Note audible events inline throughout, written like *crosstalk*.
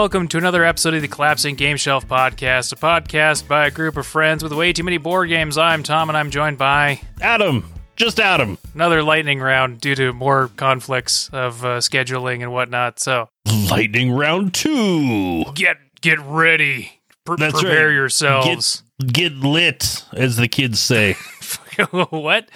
welcome to another episode of the Collapsing Game Shelf Podcast, a podcast by a group of friends with way too many board games. I'm Tom, and I'm joined by Adam, just Adam. another lightning round due to more conflicts of uh, scheduling and whatnot. So Lightning round two. get get ready, Pre- That's prepare right. yourselves. Get get lit, as the kids say. *laughs* what?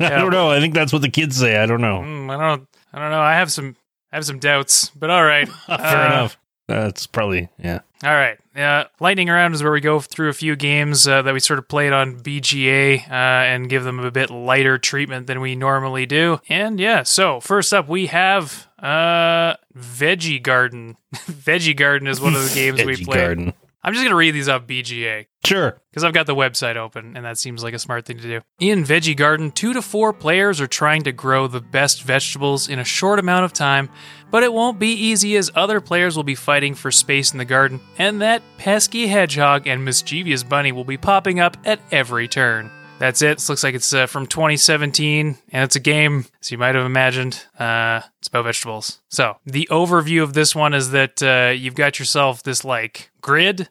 I don't know. I think that's what the kids say. I don't know. Mm, I don't. I don't know. I have some. I have some doubts, but all right. *laughs* Fair Uh, enough. That's probably yeah. All right. Uh, lightning round is where we go through a few games uh, that we sort of played on BGA uh, and give them a bit lighter treatment than we normally do. And yeah, so first up we have uh, Veggie Garden. *laughs* Veggie Garden is one of the *laughs* games we played. garden. I'm just gonna read these off BGA Sure. because I've got the website open, and that seems like a smart thing to do. In Veggie Garden, two to four players are trying to grow the best vegetables in a short amount of time, but it won't be easy as other players will be fighting for space in the garden, and that pesky hedgehog and mischievous bunny will be popping up at every turn. That's it. This looks like it's uh, from 2017, and it's a game, as you might have imagined. Uh, it's about vegetables. So, the overview of this one is that uh, you've got yourself this, like, grid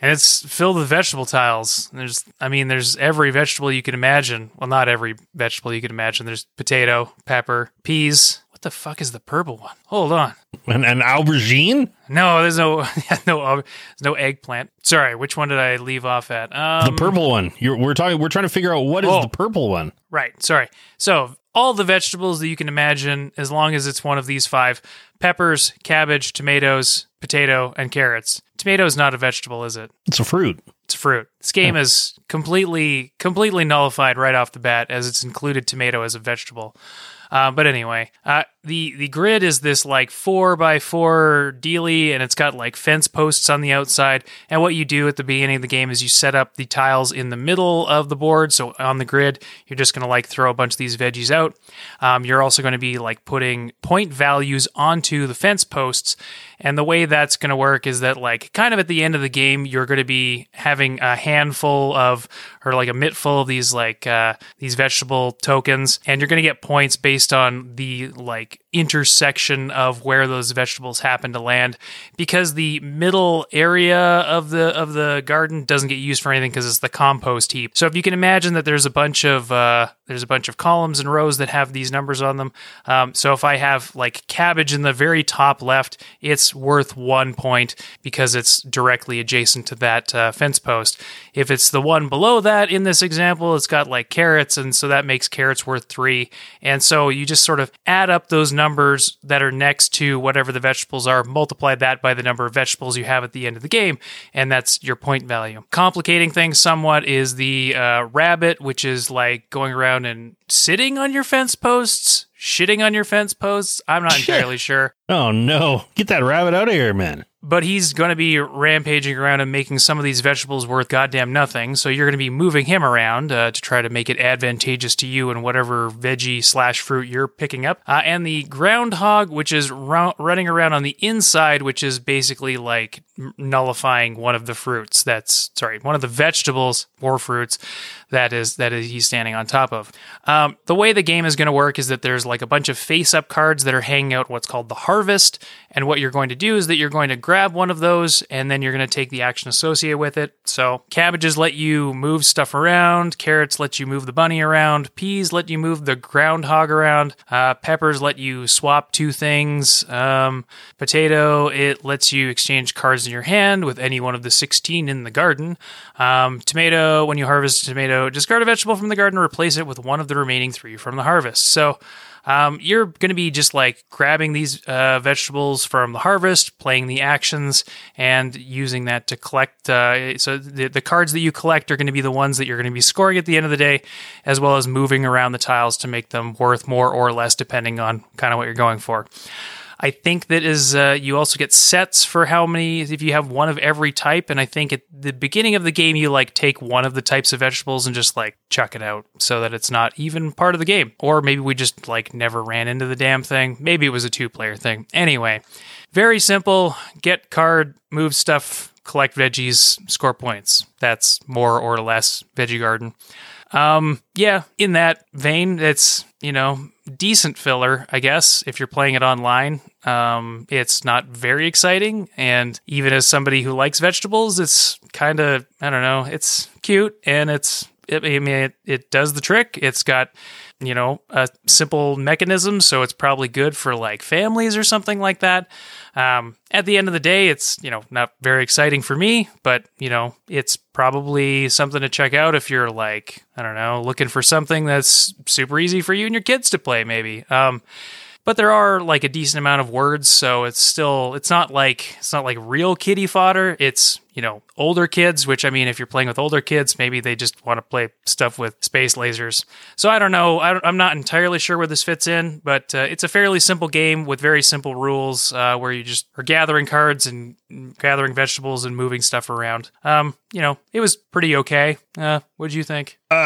and it's filled with vegetable tiles. There's, I mean, there's every vegetable you can imagine. Well, not every vegetable you can imagine. There's potato, pepper, peas. What the fuck is the purple one? Hold on. And an aubergine. No, there's no, *laughs* no, there's no eggplant. Sorry, which one did I leave off at? Um, The purple one. You're, we're talking. We're trying to figure out what is Oh. the purple one. Right. Sorry. So all the vegetables that you can imagine, as long as it's one of these five: peppers, cabbage, tomatoes, potato, and carrots. Tomato is not a vegetable, is it? It's a fruit. It's a fruit. This game is completely completely nullified right off the bat as it's included tomato as a vegetable. Uh, but anyway, uh, the the grid is this like four by four dealy, and it's got like fence posts on the outside. And what you do at the beginning of the game is you set up the tiles in the middle of the board. So on the grid, you're just going to like throw a bunch of these veggies out. Um, you're also going to be like putting point values onto the fence posts. And the way that's going to work is that, like, kind of at the end of the game, you're going to be having a handful of, or like a mitt full of these, like, uh, these vegetable tokens, and you're going to get points based on the, like, intersection of where those vegetables happen to land because the middle area of the of the garden doesn't get used for anything because it's the compost heap. So if you can imagine that there's a bunch of uh, there's a bunch of columns and rows that have these numbers on them um, so if i have like cabbage in the very top left it's worth one point because it's directly adjacent to that uh, fence post. If it's the one below that in this example it's got like carrots and so that makes carrots worth three. And so you just sort of add up those numbers that are next to whatever the vegetables are multiply that by the number of vegetables you have at the end of the game and that's your point value. Complicating things somewhat is the uh, rabbit which is like going around and sitting on your fence posts shitting on your fence posts i'm not entirely sure Oh no! Get that rabbit out of here, man. but he's going to be rampaging around and making some of these vegetables worth goddamn nothing. So you're going to be moving him around uh, to try to make it advantageous to you and whatever veggie slash fruit you're picking up. Uh, and the groundhog, which is ru- running around on the inside, which is basically like m- nullifying one of the fruits. That's sorry, one of the vegetables or fruits that is that is he's standing on top of. Um, the way the game is going to work is that there's like a bunch of face up cards that are hanging out what's called the harvest, and what you're going to do is that you're going to grab one of those and then you're going to take the action associated with it. So cabbages let you move stuff around, carrots let you move the bunny around, peas let you move the groundhog around, uh, peppers let you swap two things, um, potato it lets you exchange cards in your hand with any one of the 16 in the garden. Um, tomato, when you harvest a tomato, discard a vegetable from the garden, and replace it with one of the remaining three from the harvest. So um, you're going to be just like grabbing these uh, vegetables from the harvest, playing the actions, and using that to collect. Uh, so the, the cards that you collect are going to be the ones that you're going to be scoring at the end of the day, as well as moving around the tiles to make them worth more or less, depending on kind of what you're going for. I think that is uh, you also get sets for how many if you have one of every type, and I think at the beginning of the game you like take one of the types of vegetables and just like chuck it out so that it's not even part of the game. Or maybe we just like never ran into the damn thing. Maybe it was a two player thing. Anyway, very simple. Get card, move stuff, collect veggies, score points. That's more or less Veggie Garden. Um, yeah, in that vein, it's you know decent filler, I guess, if you're playing it online. Um, it's not very exciting, and even as somebody who likes vegetables, it's kind of I don't know, it's cute and it's it, I mean it, it does the trick. It's got you know a simple mechanism, so it's probably good for like families or something like that. Um, at the end of the day, it's you know not very exciting for me, but you know it's probably something to check out if you're like I don't know looking for something that's super easy for you and your kids to play, maybe. Um, but there are like a decent amount of words so it's still it's not like it's not like real kitty fodder it's you know older kids which i mean if you're playing with older kids maybe they just want to play stuff with space lasers so i don't know I am not entirely sure where this fits in but uh, it's a fairly simple game with very simple rules uh, where you just are gathering cards and gathering vegetables and moving stuff around um you know it was pretty okay uh what do you think Uh,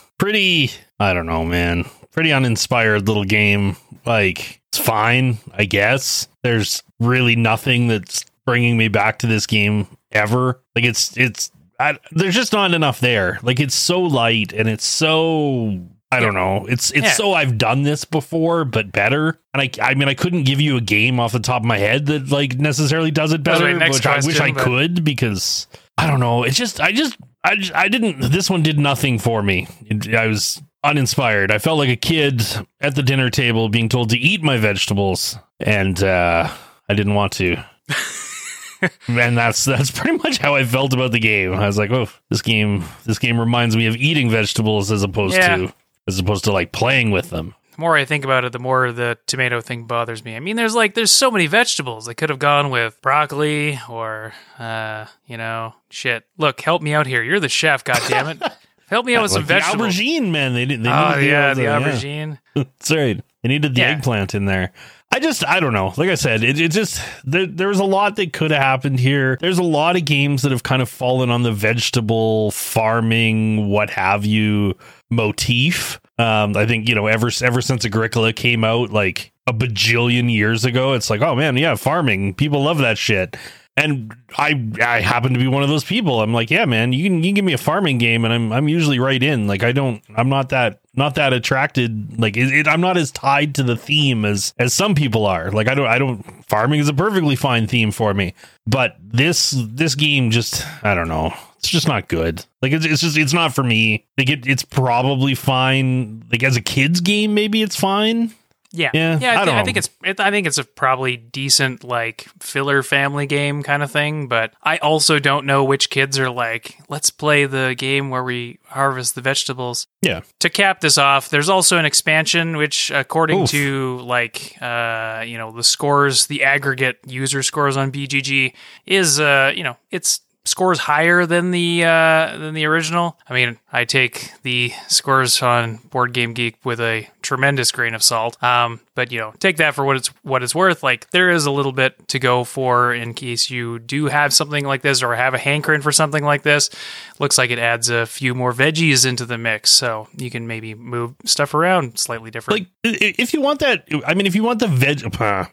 *laughs* pretty. I don't know, man. Pretty uninspired little game. Like it's fine, I guess. There's really nothing that's bringing me back to this game ever. Like it's it's. I, there's just not enough there. Like it's so light and it's so I don't know. It's it's Yeah. so I've done this before, but better. And I I mean I couldn't give you a game off the top of my head that like necessarily does it That was my better, which I wish I but- could because I don't know. It's just I just I just, I didn't. This one did nothing for me. I was uninspired. I felt like a kid at the dinner table being told to eat my vegetables, and uh, I didn't want to. *laughs* and that's that's pretty much how I felt about the game. I was like, oh, this game this game reminds me of eating vegetables as opposed Yeah. to as opposed to like playing with them. the more I think about it, the more the tomato thing bothers me. I mean, there's like there's so many vegetables. They could have gone with broccoli or uh, you know, shit. Look, help me out here. You're the chef, God damn it. *laughs* Help me out with Like some the vegetables. aubergine, man. They didn't. They Oh needed yeah, the yeah. aubergine. *laughs* That's right. They needed the Yeah. eggplant in there. I just, I don't know. Like I said, it, it just, there, there was a lot that could have happened here. There's a lot of games that have kind of fallen on the vegetable farming, what have you motif. Um, I think, you know, ever, ever since Agricola came out like a bajillion years ago, it's like, oh man, yeah, farming. People love that shit. And I I happen to be one of those people. I'm like, yeah, man, you can you can give me a farming game, and I'm I'm usually right in. Like I don't I'm not that not that attracted. Like it, it, I'm not as tied to the theme as as some people are. Like I don't I don't farming is a perfectly fine theme for me. But this this game just I don't know. It's just not good. Like it's it's just it's not for me. Like it, it's probably fine. Like as a kids game, maybe it's fine. Yeah, Yeah, yeah. I, I don't I think it's. It, I think it's a probably decent like filler family game kind of thing. But I also don't know which kids are like. Let's play the game where we harvest the vegetables. Yeah. To cap this off, there's also an expansion which, according Oof. to like uh, you know the scores, the aggregate user scores on BGG is uh you know it's scores higher than the uh than the original. I mean, I take the scores on Board Game Geek with a tremendous grain of salt. Um, but you know, take that for what it's what it's worth. Like there is a little bit to go for in case you do have something like this or have a hankering for something like this. Looks like it adds a few more veggies into the mix, so you can maybe move stuff around slightly different. like if you want that i mean if you want the veg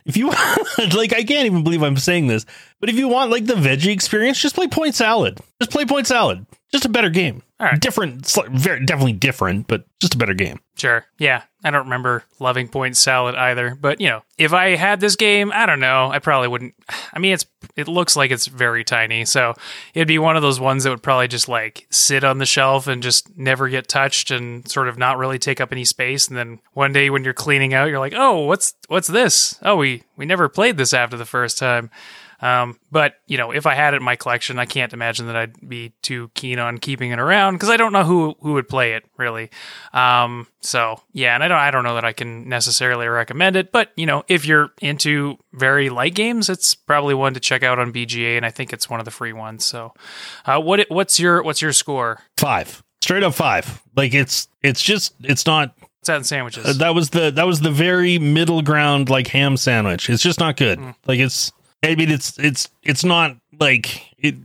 if you *laughs* want like i can't even believe i'm saying this but if you want like the veggie experience just play point salad just play point salad just a better game All right. different very definitely different but just a better game Sure. Yeah. I don't remember loving point salad either. But, you know, if I had this game, I don't know. I probably wouldn't. *sighs* I mean, it's it looks like it's very tiny. So it'd be one of those ones that would probably just like sit on the shelf and just never get touched and sort of not really take up any space. And then one day when you're cleaning out, you're like, oh, what's what's this? Oh, we we never played this after the first time. Um, but you know, if I had it in my collection, I can't imagine that I'd be too keen on keeping it around because I don't know who who would play it really. Um, so yeah, and I don't I don't know that I can necessarily recommend it, but you know, if you're into very light games, it's probably one to check out on BGA, and I think it's one of the free ones. So, uh, what what's your what's your score? five straight up five like it's it's just it's not that sandwiches? uh, that was the that was the very middle ground like ham sandwich it's just not good Mm. like it's i mean it's it's it's not like it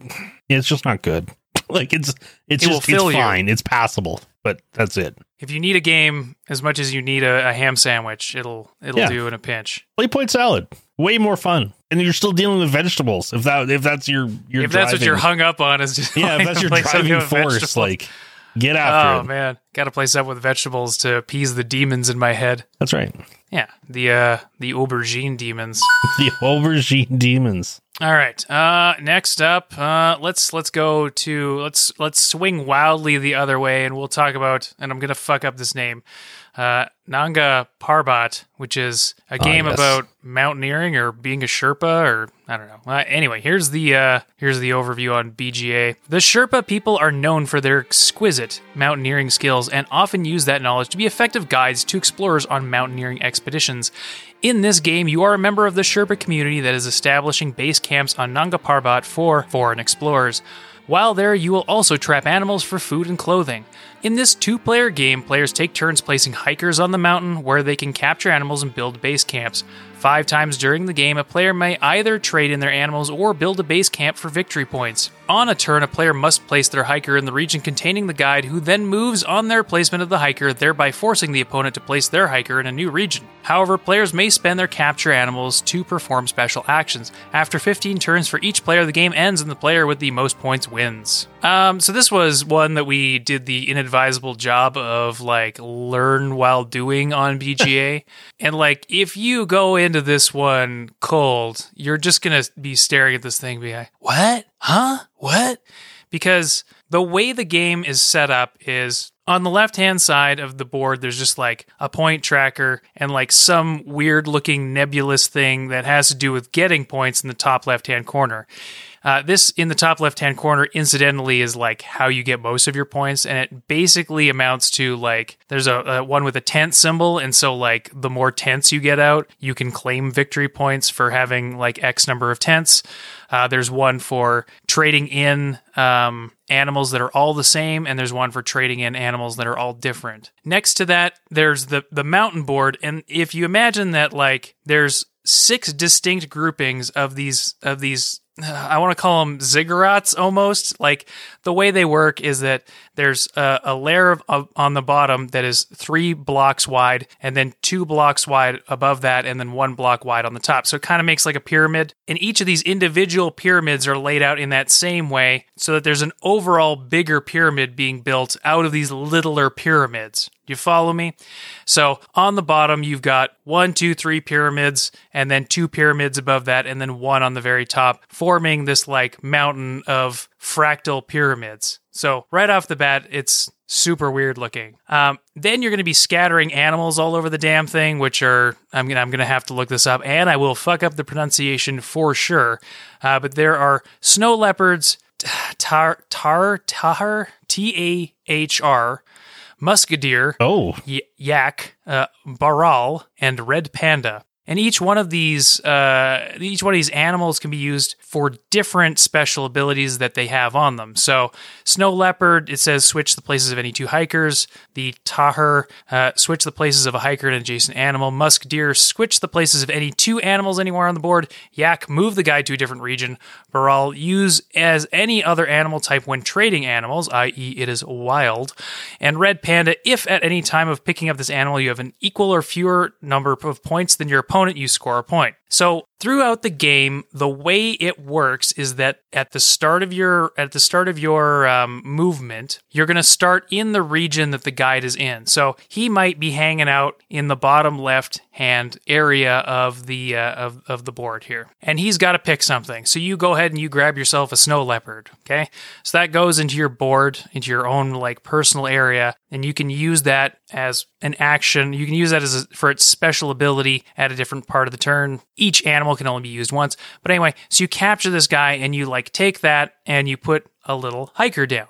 it's just not good *laughs* like it's it's It just it's you. fine it's passable but that's it if you need a game as much as you need a, a ham sandwich, it'll it'll Yeah. do in a pinch. play point salad way more fun and you're still dealing with vegetables if that if that's your your if that's what you're hung up on, is just yeah if *laughs* that's your driving force vegetables. like Get after Oh it. man, got to play something with vegetables to appease the demons in my head. That's right. Yeah, the uh the aubergine demons. *laughs* The aubergine demons. All right. Uh next up, uh let's let's go to let's let's swing wildly the other way and we'll talk about and I'm going to fuck up this name. Uh Nanga Parbat, which is a game yes. about mountaineering or being a Sherpa or I don't know. Uh, anyway, here's the uh here's the overview on BGA. The Sherpa people are known for their exquisite mountaineering skills and often use that knowledge to be effective guides to explorers on mountaineering expeditions. In this game, you are a member of the Sherpa community that is establishing base camps on Nanga Parbat for foreign explorers. While there, you will also trap animals for food and clothing. In this two player game, players take turns placing hikers on the mountain where they can capture animals and build base camps. Five times during the game, a player may either trade in their animals or build a base camp for victory points. On a turn, a player must place their hiker in the region containing the guide, who then moves on their placement of the hiker, thereby forcing the opponent to place their hiker in a new region. However, players may spend their capture animals to perform special actions. After 15 turns for each player, the game ends and the player with the most points wins. Um, so this was one that we did the inadvisable job of like learn while doing on BGA. *laughs* and like if you go into this one cold, you're just gonna be staring at this thing be like, What? Huh? What? Because the way the game is set up is on the left hand side of the board, there's just like a point tracker and like some weird looking nebulous thing that has to do with getting points in the top left hand corner. Uh, this in the top left hand corner, incidentally, is like how you get most of your points, and it basically amounts to like there's a, a one with a tent symbol, and so like the more tents you get out, you can claim victory points for having like X number of tents. Uh, there's one for trading in um, animals that are all the same, and there's one for trading in animals that are all different. Next to that, there's the the mountain board, and if you imagine that like there's six distinct groupings of these of these *sighs* I want to call them ziggurats almost. Like the way they work is that there's a, a layer of, of, on the bottom that is three blocks wide, and then two blocks wide above that, and then one block wide on the top. So it kind of makes like a pyramid. And each of these individual pyramids are laid out in that same way, so that there's an overall bigger pyramid being built out of these littler pyramids. You follow me? So on the bottom, you've got one, two, three pyramids, and then two pyramids above that, and then one on the very top, forming this like mountain of fractal pyramids. So right off the bat, it's super weird looking. Um, then you're going to be scattering animals all over the damn thing, which are I'm gonna I'm gonna have to look this up, and I will fuck up the pronunciation for sure. Uh, but there are snow leopards, *sighs* tar tar tar t a h r musk deer, Oh, y- yak, uh, bharal, and red panda. And each one of these, uh, each one of these animals can be used for different special abilities that they have on them. So, snow leopard, it says switch the places of any two hikers. The tahar, uh, switch the places of a hiker and adjacent animal. Musk deer, switch the places of any two animals anywhere on the board. Yak, move the guide to a different region. Bharal, use as any other animal type when trading animals, i.e., it is wild. And red panda, if at any time of picking up this animal you have an equal or fewer number of points than your opponent, you score a point. So throughout the game, the way it works is that at the start of your at the start of your um, movement, you're going to start in the region that the guide is in. So he might be hanging out in the bottom left hand area of the uh, of of the board here, and he's got to pick something. So you go ahead and you grab yourself a snow leopard. Okay, so that goes into your board, into your own like personal area, and you can use that as an action. You can use that as a, for its special ability at a different part of the turn. Each animal can only be used once. But anyway, so you capture this guy and you like take that and you put a little hiker down.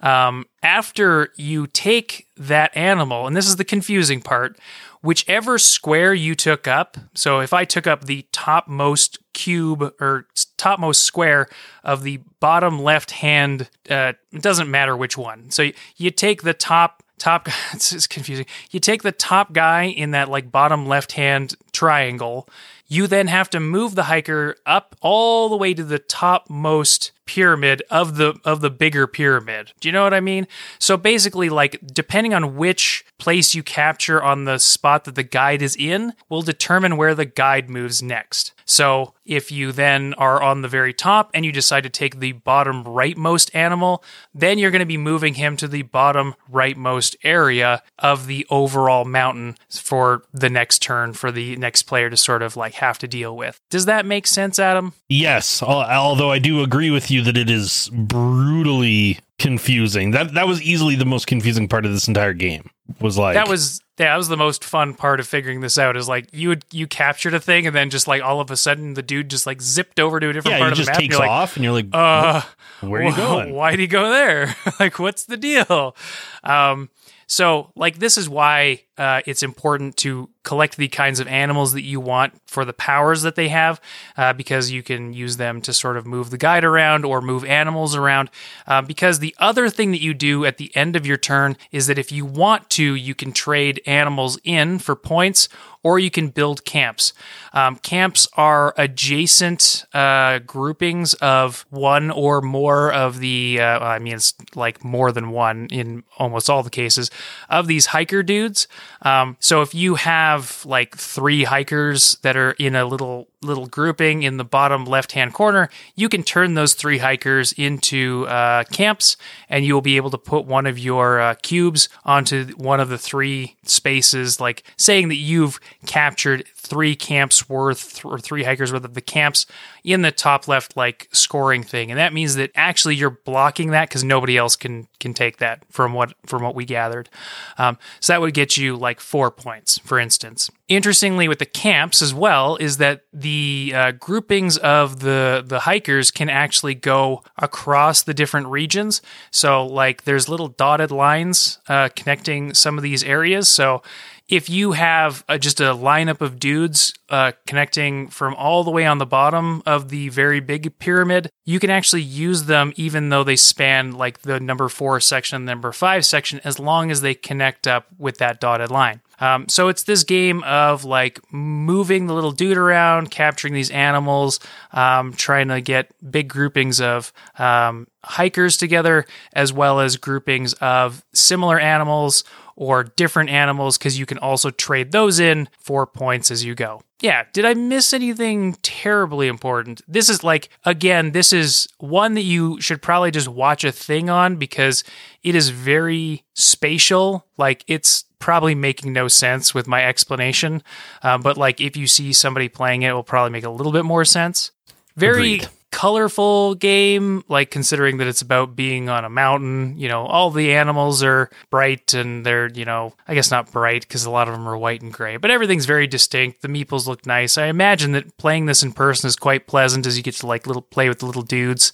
Um, after you take that animal, and this is the confusing part, whichever square you took up. So if I took up the topmost cube or topmost square of the bottom left hand, uh, it doesn't matter which one. So you take the top top *laughs* it's confusing you take the top guy in that like bottom left hand triangle you then have to move the hiker up all the way to the topmost pyramid of the of the bigger pyramid. Do you know what I mean? So basically like depending on which place you capture on the spot that the guide is in will determine where the guide moves next. So if you then are on the very top and you decide to take the bottom rightmost animal, then you're going to be moving him to the bottom rightmost area of the overall mountain for the next turn for the next player to sort of like have to deal with. Does that make sense, Adam? Yes, although I do agree with you that it is brutally confusing. That that was easily the most confusing part of this entire game. Was like that was yeah, that was the most fun part of figuring this out. Is like you would you captured a thing and then just like all of a sudden the dude just like zipped over to a different yeah, part of the map. and takes you're like, off, and you're like, uh, where are you going? *laughs* Why'd he go there? *laughs* like, what's the deal? Um, so, like, this is why uh, it's important to collect the kinds of animals that you want for the powers that they have, uh, because you can use them to sort of move the guide around or move animals around. Uh, because the other thing that you do at the end of your turn is that if you want to, you can trade animals in for points or you can build camps. Um, camps are adjacent uh, groupings of one or more of the, uh, I mean, it's like more than one in almost all the cases of these hiker dudes. Um, so if you have like three hikers that are in a little little grouping in the bottom left hand corner, you can turn those three hikers into uh, camps, and you will be able to put one of your uh, cubes onto one of the three spaces, like saying that you've captured three camps worth or three hikers worth of the camps in the top left like scoring thing. And that means that actually you're blocking that because nobody else can can take that from what from what we gathered. Um, so that would get you like four points for instance interestingly with the camps as well is that the uh, groupings of the the hikers can actually go across the different regions. So like there's little dotted lines uh, connecting some of these areas. So if you have uh, just a lineup of dudes uh, connecting from all the way on the bottom of the very big pyramid, you can actually use them even though they span like the number four section, and the number five section, as long as they connect up with that dotted line. Um, so it's this game of like moving the little dude around, capturing these animals, um, trying to get big groupings of um, hikers together, as well as groupings of similar animals or different animals because you can also trade those in for points as you go. Yeah, did I miss anything terribly important? This is like, again, this is one that you should probably just watch a thing on because it is very spatial. Like, it's probably making no sense with my explanation. Uh, but, like, if you see somebody playing it, it will probably make a little bit more sense. Very Agreed. Colorful game, like considering that it's about being on a mountain. You know, all the animals are bright and they're, you know, I guess not bright because a lot of them are white and gray, but everything's very distinct. The meeples look nice. I imagine that playing this in person is quite pleasant as you get to like little play with the little dudes,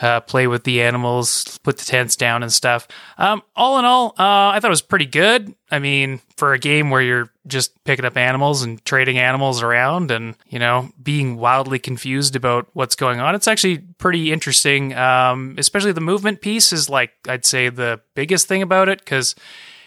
uh, play with the animals, put the tents down and stuff. Um, all in all, uh, I thought it was pretty good. I mean, for a game where you're just picking up animals and trading animals around and, you know, being wildly confused about what's going on, it's actually pretty interesting. Um, especially the movement piece is like, I'd say, the biggest thing about it because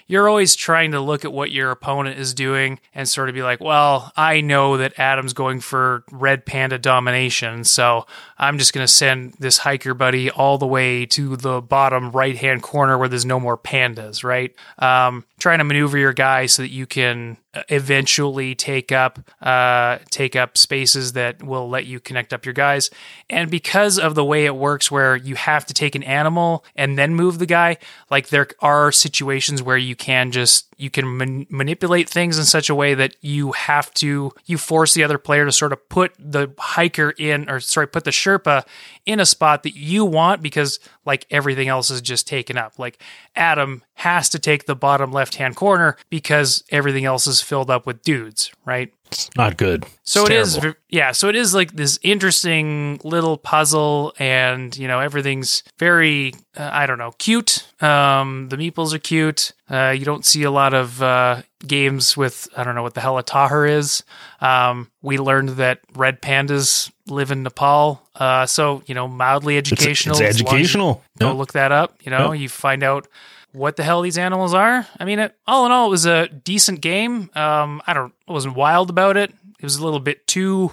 you're always trying to look at what your opponent is doing and sort of be like, well, I know that Adam's going for red panda domination, so I'm just going to send this hiker buddy all the way to the bottom right hand corner where there's no more pandas, right? Um, trying to maneuver your guy so that you can eventually take up uh, take up spaces that will let you connect up your guys. And because of the way it works, where you have to take an animal and then move the guy, like there are situations where you can just you can man- manipulate things in such a way that you have to you force the other player to sort of put the hiker in or sorry put the sherpa in a spot that you want because like everything else is just taken up like adam has to take the bottom left hand corner because everything else is filled up with dudes right It's not good. so It's it is, terrible. yeah. So it is like this interesting little puzzle, and you know everything's very, uh, I don't know, cute. Um, the meeples are cute. Uh, you don't see a lot of uh, games with, I don't know what the hell a tahar is. Um, we learned that red pandas live in Nepal. Uh, so you know, mildly educational. it's as long as you educational. go look that up. You know, you find out what the hell these animals are. I mean, it, all in all, it was a decent game. Um, I don't, I wasn't wild about it. It was a little bit too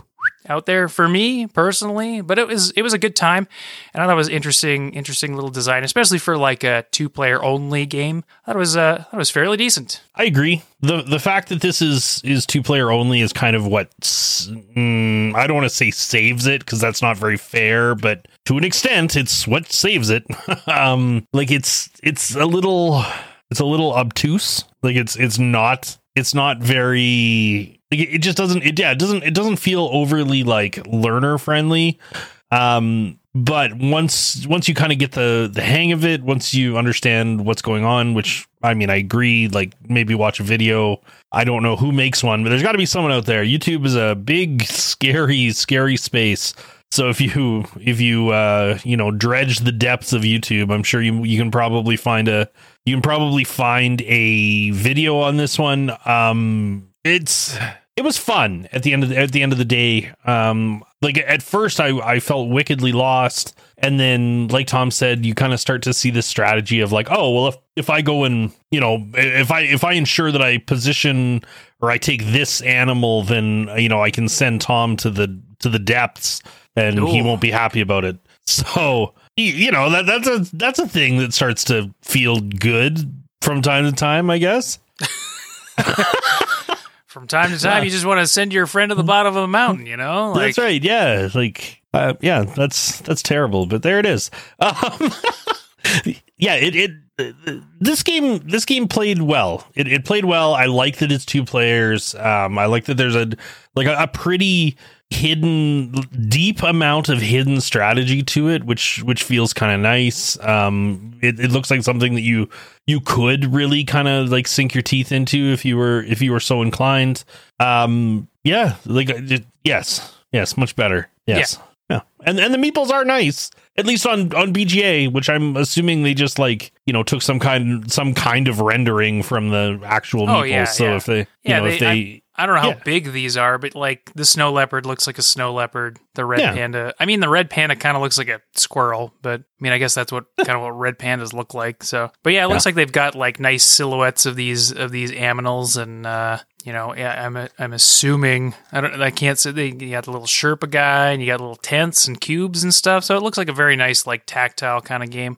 out there for me personally, but it was it was a good time, and I thought it was interesting, interesting little design, especially for like a two player only game. That was uh, it was fairly decent. I agree. the The fact that this is is two player only is kind of what mm, I don't want to say saves it because that's not very fair, but to an extent, it's what saves it. *laughs* um, like it's it's a little it's a little obtuse. Like it's it's not it's not very like it, just doesn't it yeah it doesn't it doesn't feel overly like learner friendly um but once once you kind of get the the hang of it once you understand what's going on which i mean i agree like maybe watch a video. I don't know who makes one but there's got to be someone out there. Youtube is a big scary scary space. So if you if you uh you know dredge the depths of youtube i'm sure you you can probably find a you can probably find a video on this one. Um it's it was fun at the end of the, at the end of the day. Um, like at first, I I felt wickedly lost, and then like Tom said, you kind of start to see the strategy of like, oh well, if if I go and you know if I if I ensure that I position or I take this animal, then you know I can send Tom to the to the depths, and Ooh. he won't be happy about it. *laughs* So you know that that's a that's a thing that starts to feel good from time to time, I guess. *laughs* from time to time, yeah. you just want to send your friend to the bottom of a mountain, you know? Like, that's right. Yeah. Like, uh, yeah, that's, that's terrible, but there it is. *laughs* Um, yeah, it, it, this game, this game played well. It, it played well. I like that it's two players. Um, I like that there's a, like a, a pretty, hidden deep amount of hidden strategy to it which which feels kind of nice um it, it looks like something that you you could really kind of like sink your teeth into if you were if you were so inclined um yeah like uh, yes yes much better yes yeah. yeah and and the meeples are nice at least on on BGA, which I'm assuming they just like you know took some kind some kind of rendering from the actual oh. Yeah, so yeah. if they you know they, if they I don't know how yeah. big these are, but like the snow leopard looks like a snow leopard. The red yeah. panda, I mean, the red panda kind of looks like a squirrel, but I mean, I guess that's what kind of what red pandas look like. So, but yeah, it looks yeah. like they've got like nice silhouettes of these of these aminals, and uh, you know, yeah, I'm I'm assuming I don't I can't say they you got the little Sherpa guy, and you got little tents and cubes and stuff. So it looks like a very nice like tactile kind of game.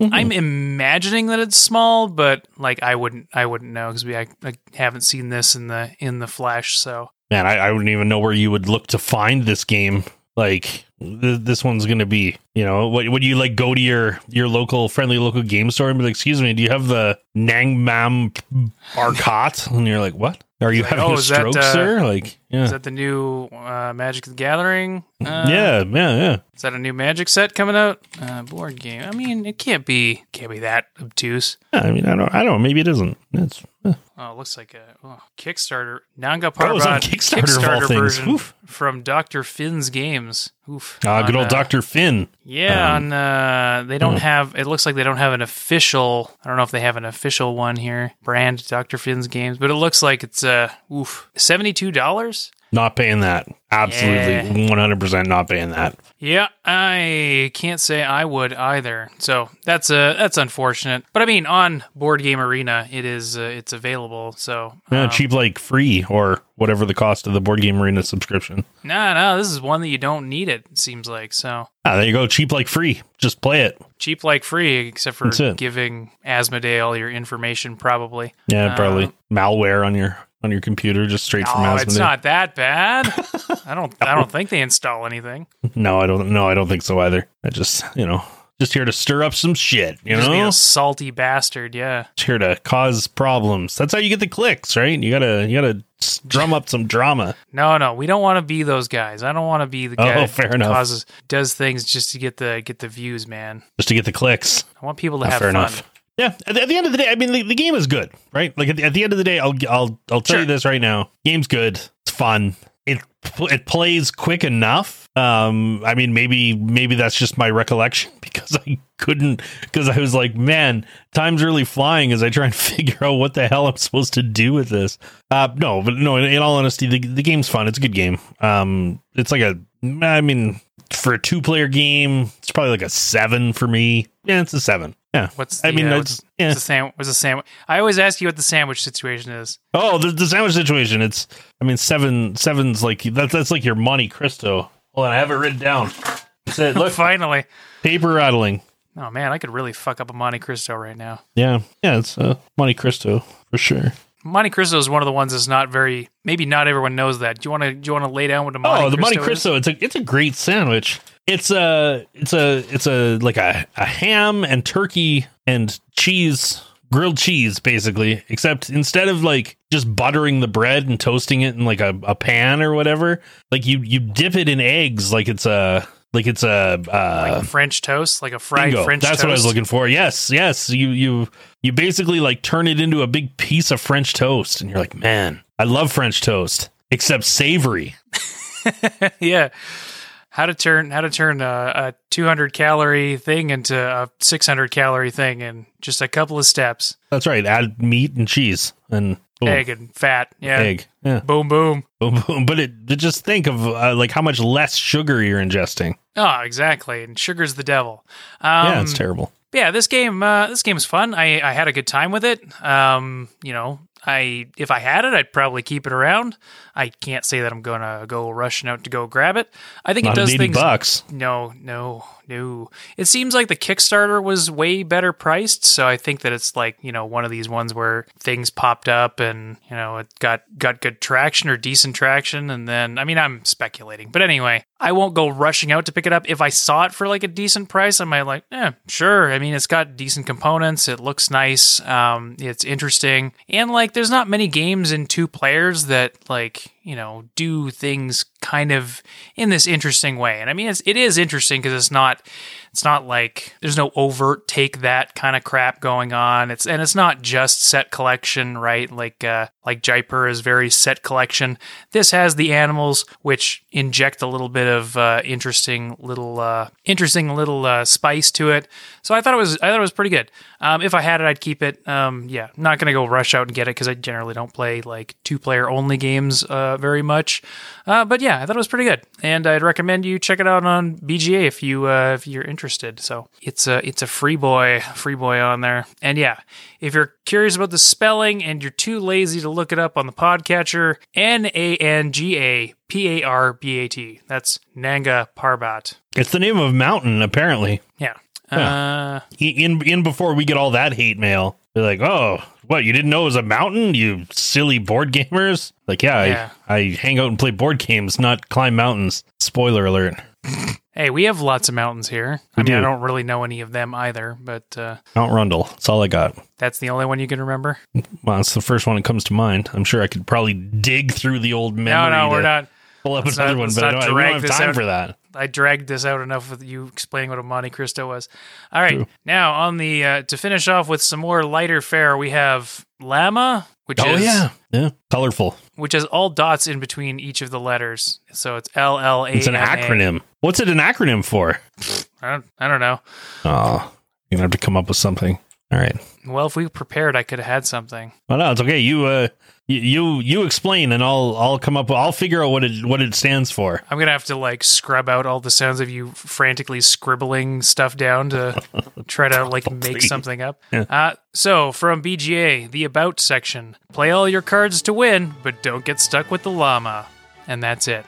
Mm-hmm. I'm imagining that it's small, but like I wouldn't, I wouldn't know because we I, I, haven't seen this in the in the flesh. So man, I, I wouldn't even know where you would look to find this game. Like th- this one's gonna be, you know, what would you like go to your your local friendly local game store and be like, excuse me, do you have the Nang Mam Arcot? And you're like, what? Are you having oh, a stroke, that, uh, sir? Like, yeah. Is that the new uh, Magic the Gathering? Uh, yeah, yeah, yeah. Is that a new Magic set coming out? Uh, board game. I mean, it can't be can't be that obtuse. Yeah, I mean, I don't, I don't. know. Maybe it isn't. It's. Eh. Oh, it looks like a oh, Kickstarter. Nanga Parbat oh, Kickstarter, Kickstarter version Oof. from Dr. Finn's Games. Oof. Ah, good old uh, Dr. Finn. Yeah, um, on uh, they don't have. It looks like they don't have an official. I don't know if they have an official one here. Brand Dr. Finn's Games, but it looks like it's uh, oof, seventy two dollars. Not paying that. Absolutely, one hundred percent not paying that. Yeah, I can't say I would either. So that's uh that's unfortunate. But I mean, on Board Game Arena, it is uh, it's available. So yeah, um, cheap like free or whatever the cost of the Board Game Arena subscription. No, no, this is one that you don't need. It, it seems like so. Ah, there you go. Cheap like free. Just play it. Cheap like free, except for giving Asmodee all your information, probably. Yeah, probably uh, malware on your on your computer just straight no, from Asmodee. it's not that bad. I don't. *laughs* I don't think they install anything. No, I don't. No, I don't think so either. I just, you know, just here to stir up some shit. You just know, a salty bastard. Yeah, just here to cause problems. That's how you get the clicks, right? You gotta, you gotta *laughs* drum up some drama. No, no, we don't want to be those guys. I don't want to be the guy oh, fair enough. causes does things just to get the get the views, man. Just to get the clicks. I want people to oh, have fair fun. Enough. Yeah, at the, at the, end of the day, I mean, the, the, game is good, right? Like at the, at the end of the day, I'll I'll I'll tell sure. you this right now: game's good, it's fun, it it plays quick enough. Um, I mean, maybe maybe that's just my recollection *laughs* because I couldn't because I was like, man, time's really flying as I try and *laughs* figure out what the hell I'm supposed to do with this. Uh, no, but no, in, in all honesty, the, the game's fun. It's a good game. Um, it's like a I mean, for a two player game, it's probably like a seven for me. Yeah, it's a seven. Yeah. What's I mean, uh, it's, yeah. the sam- what's the sandwich? I always ask you what the sandwich situation is. Oh, the, the sandwich situation. It's, I mean, seven, seven's like, that's, that's like your Monte Cristo. Hold on, I have it written down. That's it. *laughs* Look, Finally. paper rattling. Oh man, I could really fuck up a Monte Cristo right now. Yeah. Yeah, it's uh, Monte Cristo for sure. Monte Cristo is one of the ones that's not very. Maybe not everyone knows that. Do you want to? Do you want to lay down what a Monte oh, the Monte Cristo is? Cristo. It's a, it's a great sandwich. It's a, it's a, it's a, like a, a ham and turkey and cheese, grilled cheese, basically. Except instead of like just buttering the bread and toasting it in like a, a pan or whatever, like you, you dip it in eggs like it's a, like it's a, uh, Like French toast, like a fried Bingo. French That's toast. what I was looking for. Yes, yes. You you you basically like turn it into a big piece of French toast, and you're like, man, I love French toast, except savory. *laughs* yeah. How to turn how to turn a, a 200 calorie thing into a 600 calorie thing in just a couple of steps. That's right. Add meat and cheese and boom, Egg and fat. Yeah. egg. Yeah, Boom boom. boom, boom. But it just think of uh, like how much less sugar you're ingesting. Oh, exactly. And sugar's the devil. Um, yeah, it's terrible. yeah, this game uh, this game is fun. I, I had a good time with it. Um, you know, I if I had it, I'd probably keep it around. I can't say that I'm gonna go rushing out to go grab it. I think Not it does things. bucks. No, no, no. It seems like the Kickstarter was way better priced, so I think that it's like you know one of these ones where things popped up and you know it got got good traction or decent traction, and then I mean I'm speculating, but anyway, I won't go rushing out to pick it up. If I saw it for like a decent price, I might like, yeah, sure. I mean it's got decent components, it looks nice, um, it's interesting, and like there's not many games in two players that like you know do things kind of in this interesting way. And i mean it's, it is interesting because it's not it's not like there's no overt take that kind of crap going on. It's and it's not just set collection right? Like uh like jaipur is very set collection. This has the animals which inject a little bit of uh interesting little uh interesting little uh spice to it. So i thought it was i thought it was pretty good. Um if i had it i'd keep it. Um yeah not gonna go rush out and get it because i generally don't play like two player only games uh very much. Uh but yeah i thought it was pretty good. And i'd recommend you check it out on bga if you uh if you're interested so it's a it's a free boy free boy on there and yeah if you're curious about the spelling and you're too lazy to look it up on the podcatcher n-a-n-g-a-p-a-r-b-a-t that's nanga parbat It's the name of a mountain, apparently. yeah uh In in before we get all that hate mail, they're like, "Oh, what? You didn't know it was a mountain? You silly board gamers!" Like, yeah, Yeah. I, I hang out and play board games, not climb mountains. Spoiler alert. *laughs* Hey, we have lots of mountains here. I We mean, I do. don't really know any of them either, but uh, Mount Rundle. That's all I got. that's the only one you can remember. Well, it's the first one that comes to mind. I'm sure I could probably dig through the old memory. no, no, we're not. Pull up another not- one, but I don't, drag don't have time out. for that. I dragged this out enough with you explaining what a Monte Cristo was. All right, True. now on the uh, to finish off with some more lighter fare, we have Llama, which Oh is yeah, yeah, colorful. which has all dots in between each of the letters. So it's L L A. It's an acronym. What's it an acronym for? I don't, I don't know. Oh, you're gonna have to come up with something. All right. Well, if we prepared, I could have had something. Well, no, it's okay. You, uh, you, you, explain, and I'll, I'll come up. I'll figure out what it, what it stands for. I'm gonna have to like scrub out all the sounds of you frantically scribbling stuff down to *laughs* try to like make something up. Yeah. Uh, so from BGA, the about section: play all your cards to win, but don't get stuck with the llama, and that's it.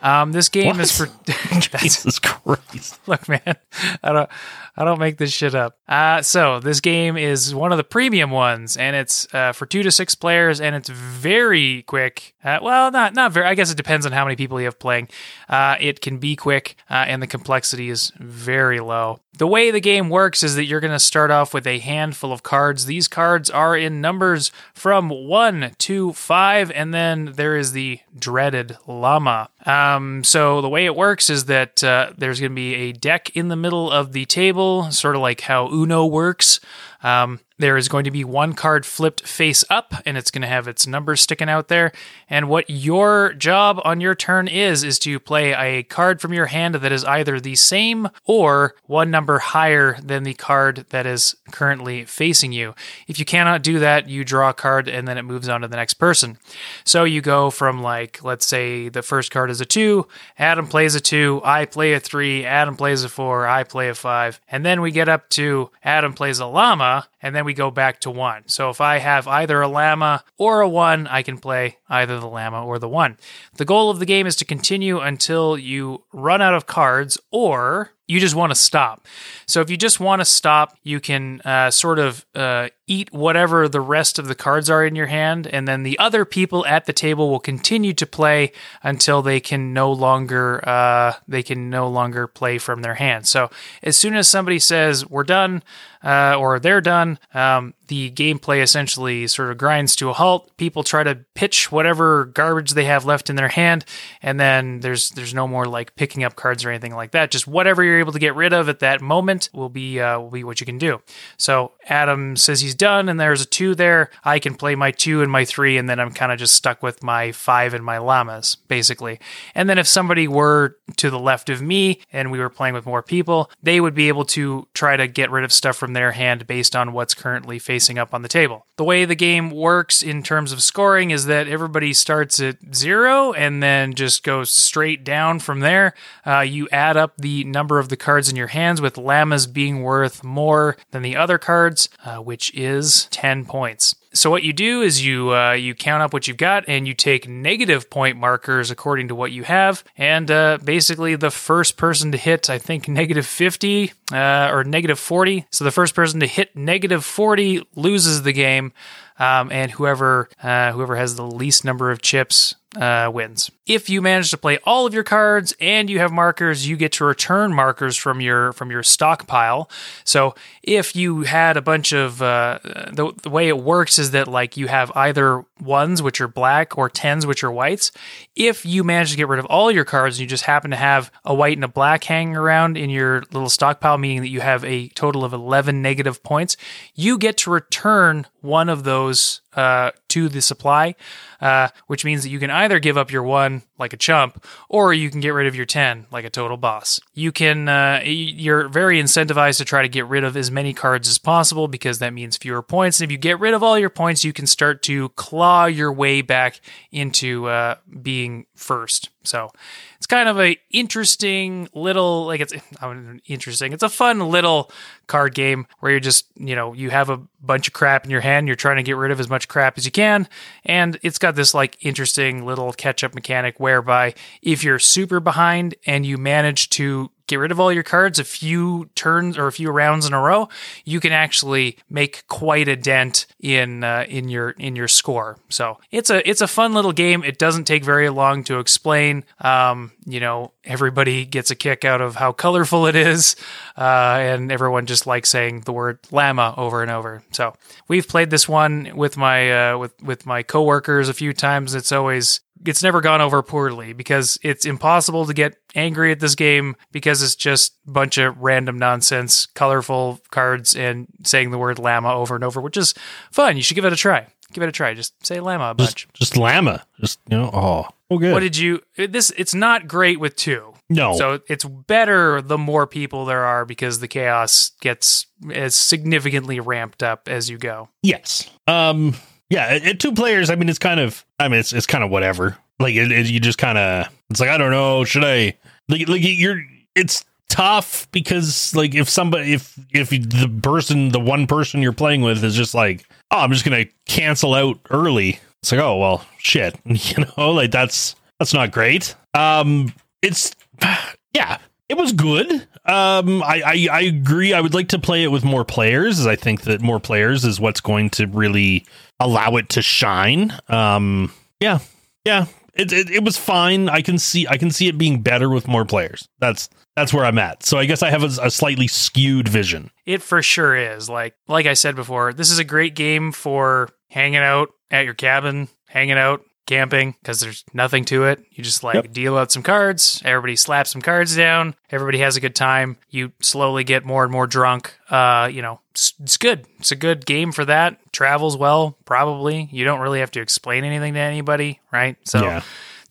Um, this game is for *laughs* *laughs* Jesus Christ! look, man, I don't, I don't make this shit up. Uh, so this game is one of the premium ones, and it's uh, for two to six players, and it's very quick. Uh, well, not not very. I guess it depends on how many people you have playing. Uh, it can be quick, uh, and the complexity is very low. The way the game works is that you're going to start off with a handful of cards. These cards are in numbers from one to five, and then there is the dreaded llama. Um, so the way it works is that uh, there's going to be a deck in the middle of the table, sort of like how Uno works. Um, there is going to be one card flipped face up, and it's going to have its numbers sticking out there. And what your job on your turn is, is to play a card from your hand that is either the same or one number higher than the card that is currently facing you. If you cannot do that, you draw a card and then it moves on to the next person. So you go from, like, let's say the first card is a two, Adam plays a two, I play a three, Adam plays a four, I play a five, and then we get up to Adam plays a llama, and then we go back to one. So if I have either a llama or a one, I can play either the llama or the one. The goal of the game is to continue until you run out of cards or you just want to stop. So if you just want to stop, you can uh, sort of uh, eat whatever the rest of the cards are in your hand, and then the other people at the table will continue to play until they can no longer uh, they can no longer play from their hand. So as soon as somebody says we're done uh, or they're done, um, the gameplay essentially sort of grinds to a halt. People try to pitch whatever garbage they have left in their hand, and then there's there's no more like picking up cards or anything like that. Just whatever you're able to get rid of at that moment will be uh, will be what you can do. So Adam says he's done, and there's a two there. I can play my two and my three, and then I'm kind of just stuck with my five and my llamas basically. And then if somebody were to the left of me and we were playing with more people, they would be able to try to get rid of stuff from their hand based on what's currently facing up on the table. The way the game works in terms of scoring is that everybody starts at zero and then just goes straight down from there. Uh, you add up the number of the cards in your hands, with llamas being worth more than the other cards, uh, which is 10 points. So what you do is you uh, you count up what you've got and you take negative point markers according to what you have, and uh, basically the first person to hit I think *laughs* negative fifty uh, or negative forty. So the first person to hit negative forty loses the game, um, and whoever uh, whoever has the least number of chips uh, wins. If you manage to play all of your cards and you have markers, you get to return markers from your from your stockpile. So if you had a bunch of uh, the, the way it works is that like you have either ones which are black or tens which are whites. If you manage to get rid of all your cards and you just happen to have a white and a black hanging around in your little stockpile, meaning that you have a total of eleven negative points, you get to return one of those uh, to the supply, uh, which means that you can either give up your one on like a chump, or you can get rid of your 10 like a total boss. You can, uh, you're very incentivized to try to get rid of as many cards as possible because that means fewer points. And if you get rid of all your points, you can start to claw your way back into uh, being first. So it's kind of a interesting little like it's *laughs* interesting. It's a fun little card game where you're just you know you have a bunch of crap in your hand. You're trying to get rid of as much crap as you can, and it's got this like interesting little catch up mechanic whereby if you're super behind and you manage to get rid of all your cards a few turns or a few rounds in a row, you can actually make quite a dent in uh, in your in your score. So it's a it's a fun little game. It doesn't take very long to explain. Um, you know, everybody gets a kick out of how colorful it is, uh, and everyone just likes saying the word llama over and over. So we've played this one with my uh, with with my coworkers a few times. It's always it's never gone over poorly because it's impossible to get angry at this game because it's just a bunch of random nonsense, colorful cards, and saying the word llama over and over, which is fun. You should give it a try. Give it a try. Just say llama a bunch. Just, just llama. Just you know. Oh, oh, good. What did you? This it's not great with two. No. So it's better the more people there are because the chaos gets as significantly ramped up as you go. Yes. Um. Yeah. At, two players, I mean, it's kind of. I mean, it's it's kind of whatever. Like it, it, you just kind of. It's like I don't know. Should I? Like like you're. It's tough because like if somebody if if the person the one person you're playing with is just like oh i'm just gonna cancel out early it's like oh well shit *laughs* you know like that's that's not great um it's *sighs* yeah it was good um I, I i agree i would like to play it with more players as i think that more players is what's going to really allow it to shine. Um yeah yeah. It, it, it was fine. I can see i can see it being better with more players. That's that's where i'm at. So i guess i have a, a slightly skewed vision. It for sure is. Like like I said before, this is a great game for hanging out at your cabin, hanging out camping because there's nothing to it. You just like Yep. deal out some cards, everybody slaps some cards down, everybody has a good time. You slowly get more and more drunk. Uh, you know, it's, it's good. It's a good game for that. Travels well, probably. You don't really have to explain anything to anybody, right? So Yeah.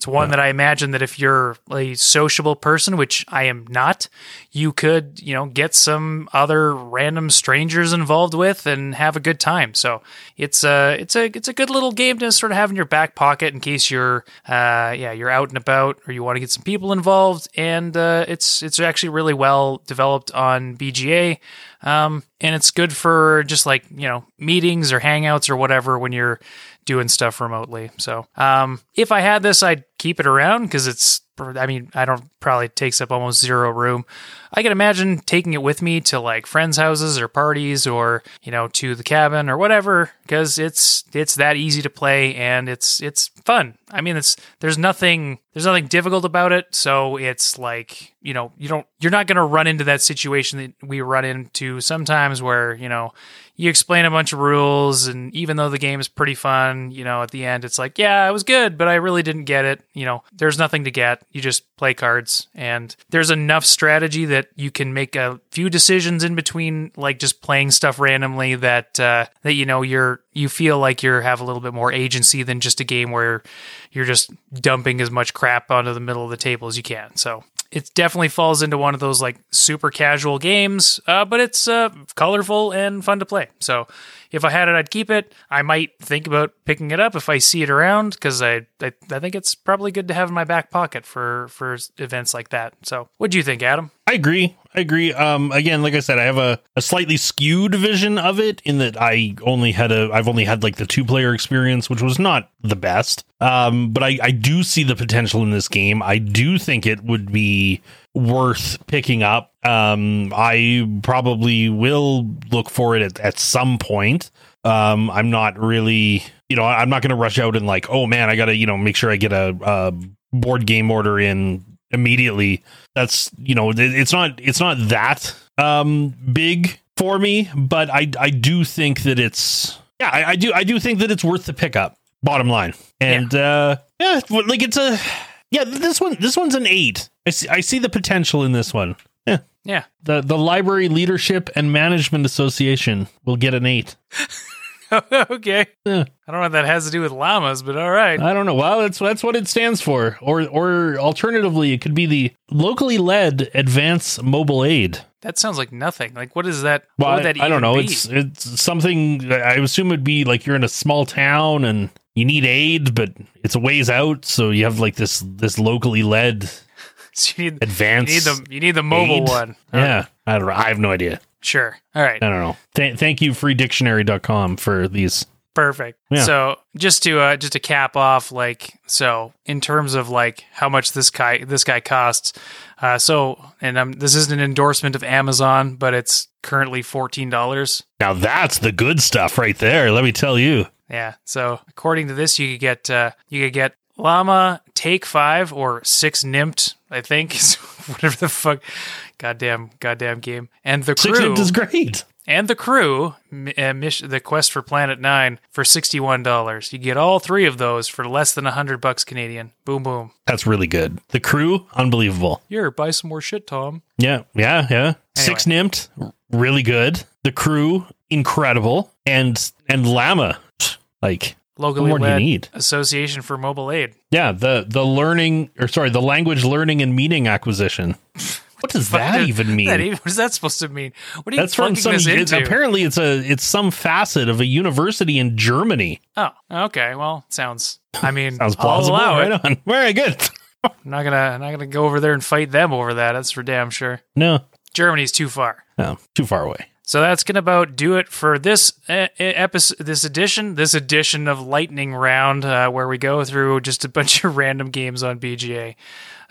It's one that I imagine that if you're a sociable person, which I am not, you could, you know, get some other random strangers involved with and have a good time. So it's a it's a it's a good little game to sort of have in your back pocket in case you're uh yeah you're out and about or you want to get some people involved. And uh, it's it's actually really well developed on BGA. Um, and it's good for just like you know meetings or hangouts or whatever when you're doing stuff remotely. So, um, if I had this, I'd keep it around because it's, I mean, I don't probably takes up almost zero room. I can imagine taking it with me to like friends' houses or parties or, you know, to the cabin or whatever because it's, it's that easy to play and it's, it's fun. I mean, it's, there's nothing, there's nothing difficult about it. So it's like, you know, you don't, you're not going to run into that situation that we run into sometimes where, you know, you explain a bunch of rules and even though the game is pretty fun you know at the end it's like yeah it was good but i really didn't get it you know there's nothing to get you just play cards and there's enough strategy that you can make a few decisions in between like just playing stuff randomly that uh that you know you're you feel like you have a little bit more agency than just a game where you're just dumping as much crap onto the middle of the table as you can so it definitely falls into one of those like super casual games, uh, but it's uh, colorful and fun to play. So if I had it, I'd keep it. I might think about picking it up if I see it around because I, I I think it's probably good to have in my back pocket for for events like that. So what do you think, Adam? I agree. I agree. Um, again, like I said, I have a, a slightly skewed vision of it in that I only had a, I've only had like the two player experience, which was not the best. Um, but I, I do see the potential in this game. I do think it would be worth picking up. Um, I probably will look for it at, at some point. Um, I'm not really, you know, I'm not going to rush out and like, oh man, I got to, you know, make sure I get a, a board game order in immediately that's you know it's not it's not that um big for me but i i do think that it's yeah i, I do i do think that it's worth the pickup bottom line and uh yeah like it's a yeah this one this one's an eight i see i see the potential in this one yeah Yeah, the the library leadership and management association will get an eight *laughs* okay. Yeah. I don't know what that has to do with llamas, but all right. I don't know. Well, that's that's what it stands for. Or or alternatively, it could be the locally led advance mobile aid. That sounds like nothing. Like what is that? Well, I, that I don't know. be? It's it's something. I assume it'd be like you're in a small town and you need aid, but it's a ways out, so you have like this this locally led *laughs* So you need, advance. you need the you need the mobile aid? one. Yeah, I don't. I have no idea. Sure. All right. I don't know. Th- thank you, freedictionary.com, for these. Perfect. Yeah. So just to uh, just to cap off, like so in terms of like how much this guy this guy costs. Uh, so and um, this isn't an endorsement of Amazon, but it's currently fourteen dollars. Now that's the good stuff right there. Let me tell you. Yeah. So according to this, you could get uh, you could get Llama Take Five or Six Nimmt, I think, *laughs* is whatever the fuck. Goddamn, goddamn game. And the Six crew Nipped is great. and the crew, uh, miss- the quest for Planet Nine for sixty one dollars. You get all three of those for less than hundred bucks Canadian. Boom, boom. That's really good. The crew, unbelievable. Here, buy some more shit, Tom. Yeah, yeah, yeah. Six Nimmt, really good. The crew, incredible. And and Llama, like Locally more do you need? Association for Mobile Aid. Yeah, the the learning or sorry, the language learning and meaning acquisition. *laughs* What does that What even *laughs* mean? That even- what is that supposed to mean? What are you That's from some. this into? apparently, it's a it's some facet of a university in Germany. oh, okay. Well, sounds. I *laughs* mean, Sounds I'll plausible. allow it. Right on. Very good. I'm not gonna I'm not gonna go over there and fight them over that. That's for damn sure. No, Germany's too far. no, too far away. So that's gonna about do it for this uh, episode, this edition, this edition of Lightning Round, uh, where we go through just a bunch of *laughs* random games on BGA.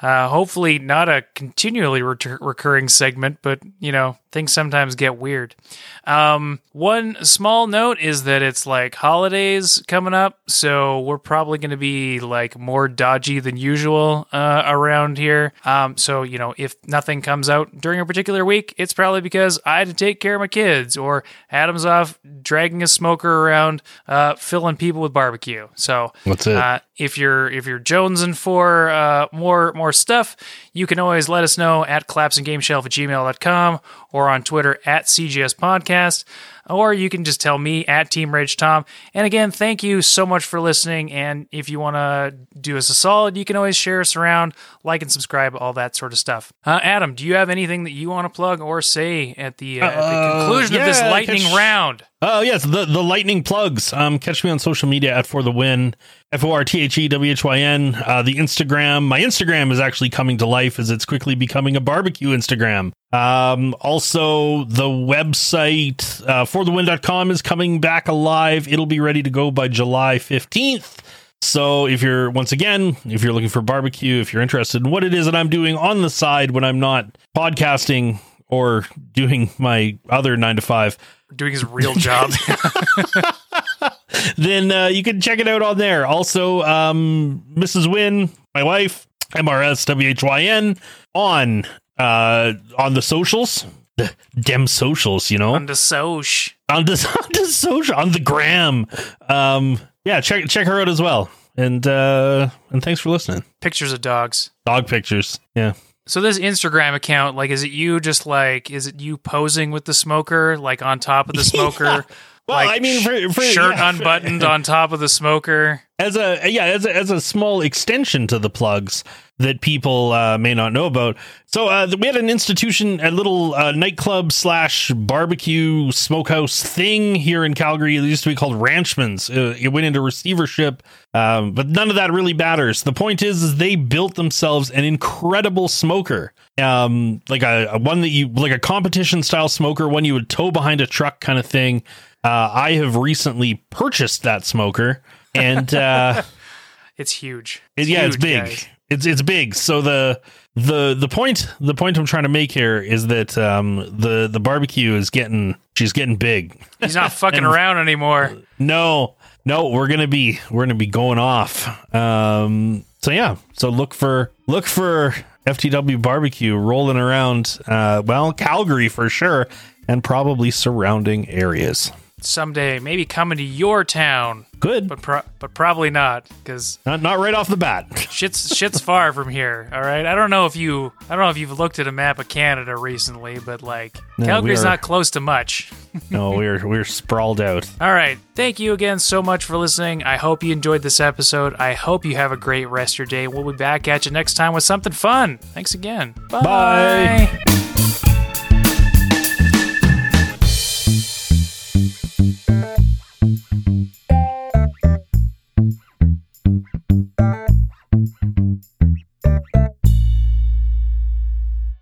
Uh, hopefully, not a continually retur recurring segment, but you know things sometimes get weird. Um, one small note is that it's like holidays coming up, so we're probably going to be like more dodgy than usual uh, around here. Um, so you know, if nothing comes out during a particular week, it's probably because I had to take care of my kids, or Adam's off dragging a smoker around, uh, filling people with barbecue. So That's it. uh, if you're if you're jonesing for uh, more more stuff, you can always let us know at collapsinggameshelf at gmail.com or on Twitter at CGS Podcast. Or you can just tell me at Team Rage Tom. And again, thank you so much for listening. And if you want to do us a solid, you can always share us around, like and subscribe, all that sort of stuff. Uh, Adam, do you have anything that you want to plug or say at the, uh, at the Uh, conclusion of this lightning catch- round? Oh yes, the the lightning plugs. Um, catch me on social media at for the win. F O R T H E W H Y N. Uh, the Instagram. My Instagram is actually coming to life as it's quickly becoming a barbecue Instagram. Um, also the website uh, forthewin.com is coming back alive. It'll be ready to go by July fifteenth. So if you're once again, if you're looking for barbecue, if you're interested in what it is that I'm doing on the side when I'm not podcasting or doing my other nine to five, Doing his real job. *laughs* then uh, you can check it out on there. Also, um, Mrs. Win, my wife, MRSWHYN on uh, on the socials, the dem socials, you know, on the Soch. on the *laughs* on the social, on the gram. Um, yeah, check check her out as well. And uh, and thanks for listening. Pictures of dogs. Dog pictures, yeah. So this Instagram account, like, is it you just like, is it you posing with the smoker, like on top of the *laughs* smoker? Well, like, I mean, for, for shirt yeah, unbuttoned on top of the smoker. as a yeah as a, as a small extension to the plugs that people uh, may not know about. So uh, we had an institution, a little uh, nightclub slash barbecue smokehouse thing here in Calgary. It used to be called Ranchman's. Uh, it went into receivership, um, but none of that really matters. The point is, is they built themselves an incredible smoker, um, like a, a one that you like a competition style smoker, one you would tow behind a truck kind of thing. Uh, I have recently purchased that smoker, and uh, *laughs* It's huge. it- yeah, it's big. guys. It's it's big. So the the the point the point I'm trying to make here is that um, the the barbecue is getting she's getting big. He's not *laughs* fucking around anymore. No, no, we're gonna be we're gonna be going off. Um, so yeah, so look for look for FTW barbecue rolling around. Uh, well, Calgary for sure, and probably surrounding areas. Someday, maybe coming to your town, Good, but pro- but probably not, because not not right off the bat. *laughs* shit's shit's far from here. All right, I don't know if you I don't know if you've looked at a map of Canada recently, but like No, Calgary's are- not close to much. no, *laughs* we're we're sprawled out. All right. Thank you again so much for listening. I hope you enjoyed this episode. I hope you have a great rest of your day. We'll be back at you next time with something fun. Thanks again. Bye.